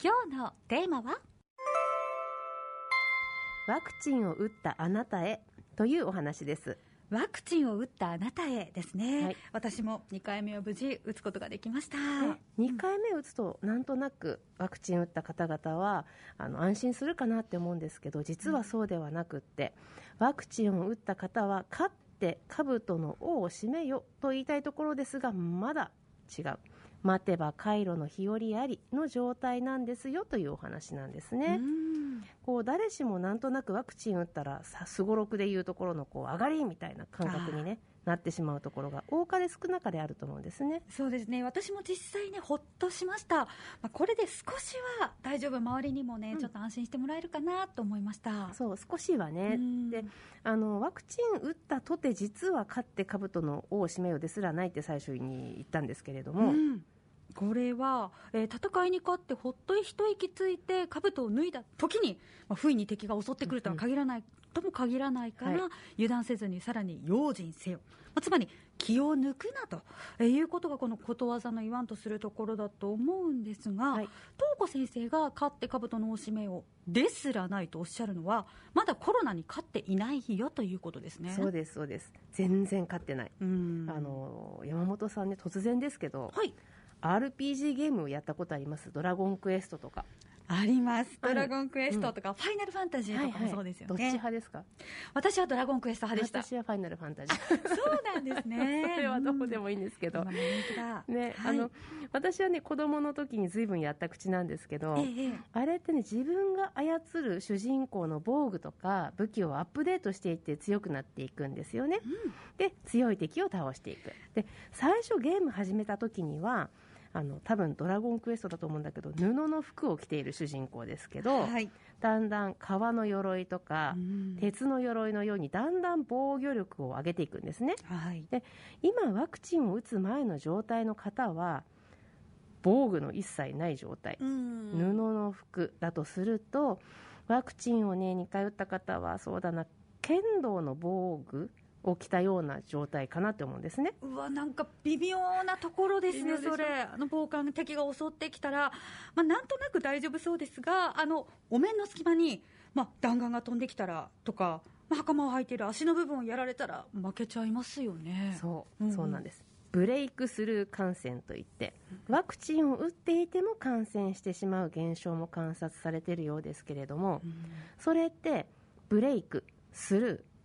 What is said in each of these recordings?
今日のテーマは？ワクチンを打ったあなたへというお話です。ワクチンを打ったあなたへですね、はい。私も2回目を無事打つことができました、ね、2回目打つとなんとなくワクチン打った方々はあの安心するかなって思うんですけど実はそうではなくってワクチンを打った方は勝って兜の尾を締めよと言いたいところですがまだ違う待てば回路の日和ありの状態なんですよというお話なんですね。うんこう誰しもなんとなくワクチン打ったらさすごろくでいうところのこう上がりみたいな感覚に、ね、なってしまうところが多かれ少なかれあると思うんですね。そうですね。私も実際ねほっとしました、まあ、これで少しは大丈夫。周りにもね、うん。ちょっと安心してもらえるかなと思いました。そう少しはね、うん。であのワクチン打ったとて実は勝って兜の尾を締めようですらないって最初に言ったんですけれども、うん。これは、えー戦いに勝ってほっと一息ついて兜を脱いだ時に、まあ、不意に敵が襲ってくるとは限らない、とも限らないから、はい。油断せずにさらに用心せよ、まあ、つまり気を抜くなと、えーいうことがこのことわざの言わんとするところだと思うんですが、はい。東子先生が勝って兜のおしめをですらないとおっしゃるのはまだコロナに勝っていないよということですね。そうですそうです。全然勝ってない、うん。あの山本さんね突然ですけど、はい。RPG ゲームをやったことあります？ドラゴンクエストとかあります。ドラゴンクエストとか、ファイナルファンタジーとかもそうですよどっちね。派ですか？私はドラゴンクエスト派でした。私はファイナルファンタジー。そうなんですね。それはどこでもいいんですけど。ね、はい。あの私はね子供の時に随分やった口なんですけど、ええええ。あれってね自分が操る主人公の防具とか武器をアップデートしていって強くなっていくんですよね、で強い敵を倒していく。で最初ゲーム始めた時にはあの多分ドラゴンクエストだと思うんだけど布の服を着ている主人公ですけど、はい。だんだん革の鎧とか、うん鉄の鎧のようにだんだん防御力を上げていくんですねはい。今ワクチンを打つ前の状態の方は防具の一切ない状態、うん布の服だとするとワクチンをね2回打った方はそうだな剣道の防具を着たような状態かなって思うんですね。うわなんか微妙なところですね、それ、あの防寒敵が襲ってきたら、まあ、なんとなく大丈夫そうですが、あのお面の隙間に、まあ、弾丸が飛んできたらとか、まあ、袴を履いている足の部分をやられたら負けちゃいますよね。そう、うんそうなんです。ブレイクスルー感染といってワクチンを打っていても感染してしまう現象も観察されているようですけれどもうん。それってブレイクスルー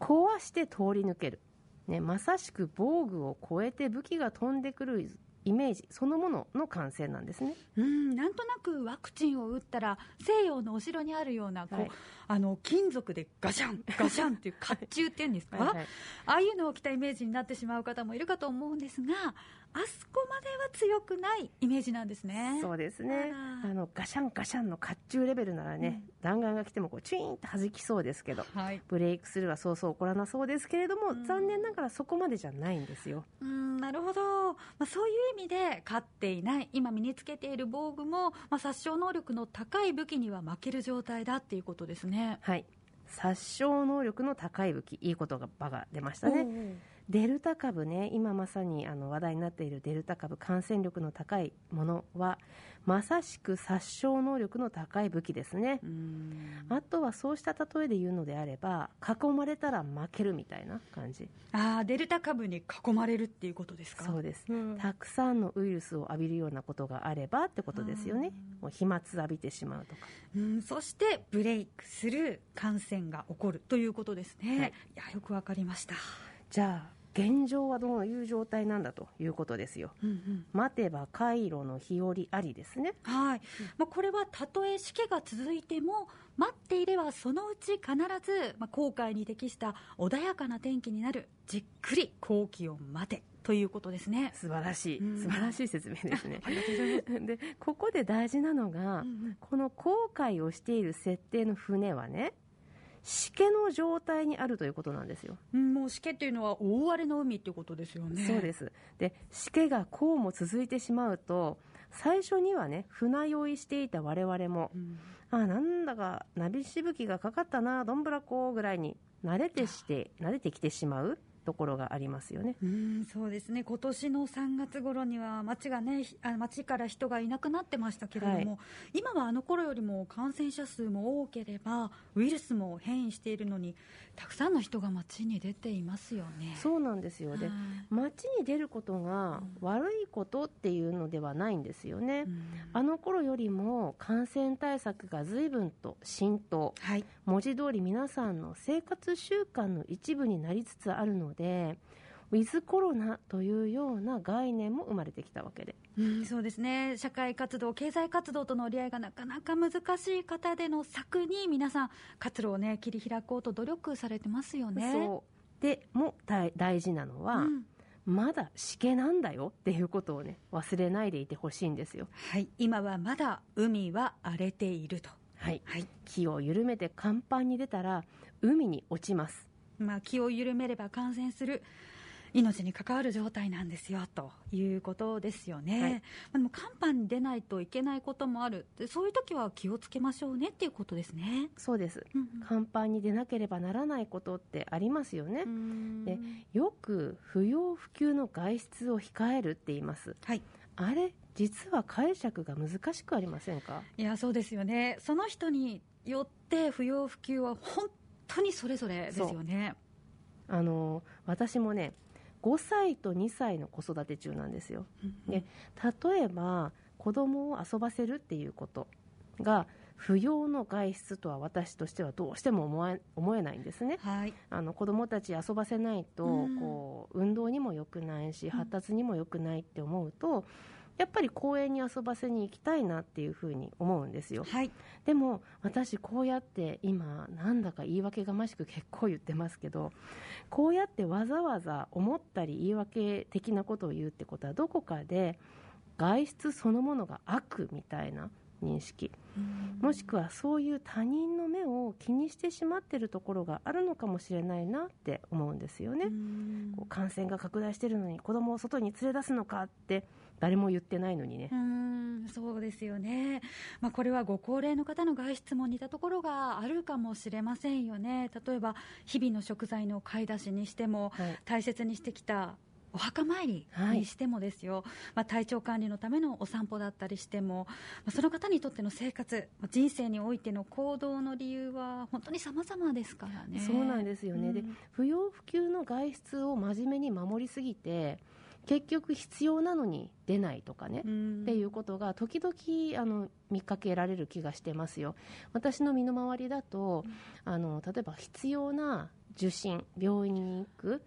壊して通り抜ける、ね、まさしく防具を越えて武器が飛んでくるイメージそのものの感染なんですね。うん、なんとなくワクチンを打ったら西洋のお城にあるようなこう、はい。あの金属でガシャン ガシャンっていう甲冑っていうんですか、はいはい。ああいうのを着たイメージになってしまう方もいるかと思うんですがあそこまでは強くないイメージなんですね。そうですね。あのガシャンガシャンの甲冑レベルならね、弾丸が来てもこうチュイーンと弾きそうですけどはい、ブレイクスルーはそうそう起こらなそうですけれども、うん。残念ながらそこまでじゃないんですよ。うんなるほど、まあ、そういう意味で勝っていない今身につけている防具も、まあ、殺傷能力の高い武器には負ける状態だっていうことですね。はい。殺傷能力の高い武器いいことが場が出ましたねデルタ株ね今まさにあの話題になっているデルタ株感染力の高いものはまさしく殺傷能力の高い武器ですね。う、ん。あとはそうした例えで言うのであれば囲まれたら負けるみたいな感じ。あーデルタ株に囲まれるっていうことですか？そうです。うん。たくさんのウイルスを浴びるようなことがあればってことですよね。もう飛沫浴びてしまうとか。うん、そしてブレイクする感染が起こるということですね、はい。い、やよくわかりました、じゃあ現状はどういう状態なんだということですよ。うんうん。待てば回路の日和ありですね。はい。まあ、これはたとえしけが続いても待っていればそのうち必ず、まあ、航海に適した穏やかな天気になる。じっくり好機を待てということですね。素晴らしい、うん。素晴らしい説明ですね。でここで大事なのが、うんうん。この航海をしている設定の船はねしけの状態にあるということなんですよ、うんもうしけっていうのは大荒れの海っていうことですよね。そうです。でしけがこうも続いてしまうと最初にはね船酔いしていた我々もうん。あなんだかナビしぶきがかかったなどんぶらこぐらいに慣れてして慣れてきてしまうところがありますよね。うんそうですね。今年の3月頃には街がねあ街から人がいなくなってましたけれども、はい、今はあの頃よりも感染者数も多ければウイルスも変異しているのにたくさんの人が街に出ていますよね。そうなんですよ。で、はい、街に出ることが悪いことっていうのではないんですよね。うん、あの頃よりも感染対策が随分と浸透、はい、文字通り皆さんの生活習慣の一部になりつつあるのでウィズコロナというような概念も生まれてきたわけで、うん、そうですね。社会活動経済活動との折り合いがなかなか難しい方での策に皆さん活路をね切り開こうと努力されてますよね。そう。でも大事なのは、うん。まだしけなんだよっていうことをね忘れないでいてほしいんですよ。はい。今はまだ海は荒れていると。はい、はい、気を緩めて甲板に出たら海に落ちますまあ気を緩めれば感染する命に関わる状態なんですよということですよね、はい、まあ、でも甲板に出ないといけないこともある。そういう時は気をつけましょうねっていうことですね。そうです、うんうん、甲板に出なければならないことってありますよね。でよく不要不急の外出を控えるって言います、はい、あれ実は解釈が難しくありませんか？いやそうですよね。その人によって不要不急は本当にそれぞれですよね。あの私もね5歳と2歳の子育て中なんですよ。で例えば子供を遊ばせるっていうことが不要の外出とは私としてはどうしても思え思えないんですね、はい、あの子供たち遊ばせないと、こう運動にも良くないし発達にも良くないって思うと、やっぱり公園に遊ばせに行きたいなっていうふうに思うんですよ、はい、でも私こうやって今なんだか言い訳がましく結構言ってますけどこうやってわざわざ思ったり言い訳的なことを言うってことはどこかで外出そのものが悪みたいな認識もしくはそういう他人の目を気にしてしまっているところがあるのかもしれないなって思うんですよね。こう感染が拡大しているのに子供を外に連れ出すのかって誰も言ってないのにね。うんそうですよね、まあ、これはご高齢の方の外出も似たところがあるかもしれませんよね、例えば日々の食材の買い出しにしても、はい、大切にしてきたお墓参りにしてもですよ、はい、まあ、体調管理のためのお散歩だったりしても、まあ、その方にとっての生活、人生においての行動の理由は本当に様々ですからね。そうなんですよね、うん、で不要不急の外出を真面目に守りすぎて結局必要なのに出ないとかね、っていうことが時々あの見かけられる気がしてますよ。私の身の回りだと、あの例えば必要な受診病院に行く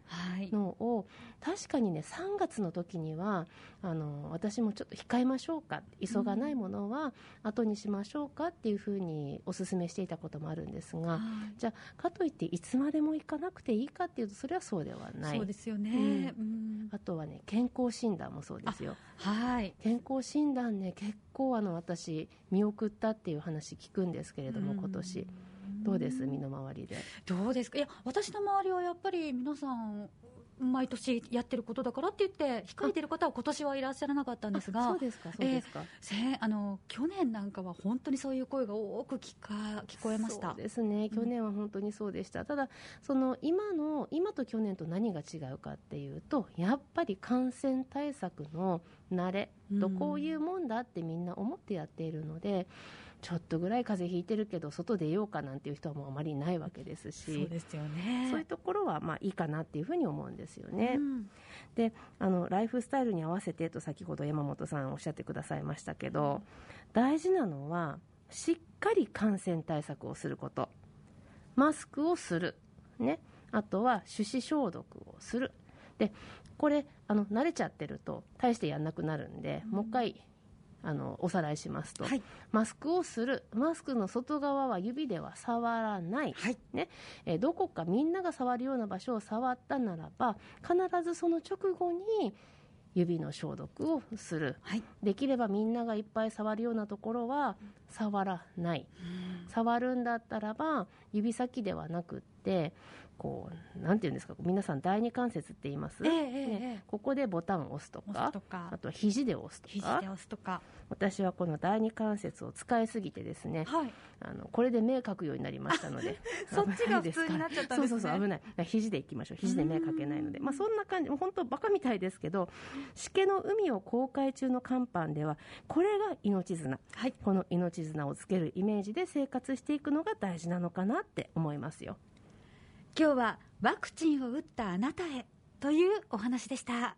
のを、はい、確かにね3月の時にはあの私もちょっと控えましょうか急がないものは後にしましょうかっていうふうにお勧めしていたこともあるんですが、じゃあかといっていつまでも行かなくていいかっていうとそれはそうではない。そうですよね、うん、あとはね健康診断もそうですよ。はい。健康診断ね結構あの私見送ったっていう話聞くんですけれども今年。どうです？身の回りで。どうですか？いや私の周りはやっぱり皆さん毎年やってることだからって言って控えてる方は今年はいらっしゃらなかったんですがそうですかそうですか、えー、あの去年なんかは本当にそういう声が多く聞か聞こえました。そうですね。去年は本当にそうでした、うん、ただその今の今と去年と何が違うかっていうとやっぱり感染対策の慣れとこういうもんだってみんな思ってやっているので、うんちょっとぐらい風邪ひいてるけど外出ようかなんていう人はもうあまりいないわけですしそうですよね。そういうところはまあいいかなっていうふうに思うんですよね。うん、であのライフスタイルに合わせてと先ほど山本さんおっしゃってくださいましたけど、大事なのはしっかり感染対策をすること。マスクをする、ね、あとは手指消毒をする。でこれあの慣れちゃってると大してやんなくなるんで、うん、もう一回あのおさらいしますと、はい、マスクをする。マスクの外側は指では触らない、はい、ね。えどこかみんなが触るような場所を触ったならば必ずその直後に指の消毒をする、はい、できればみんながいっぱい触るようなところは触らない、触るんだったらば指先ではなくてこうなんていうんですか皆さん第二関節って言います、ええええね。ええ。ここでボタンを押すと押かすとか。あとは肘で押すとか。肘で押すとか。私はこの第二関節を使いすぎてですねはい。あのこれで目かくようになりましたので。そっちが 普通になっちゃったんですね。そうそうそう危ない。肘でいきましょう。肘で目かけないので。まあそんな感じ。本当バカみたいですけどしけの海を航海中の甲板ではこれが命綱。はい。この命綱をつけるイメージで生活していくのが大事なのかなって思いますよ今日はワクチンを打ったあなたへというお話でした。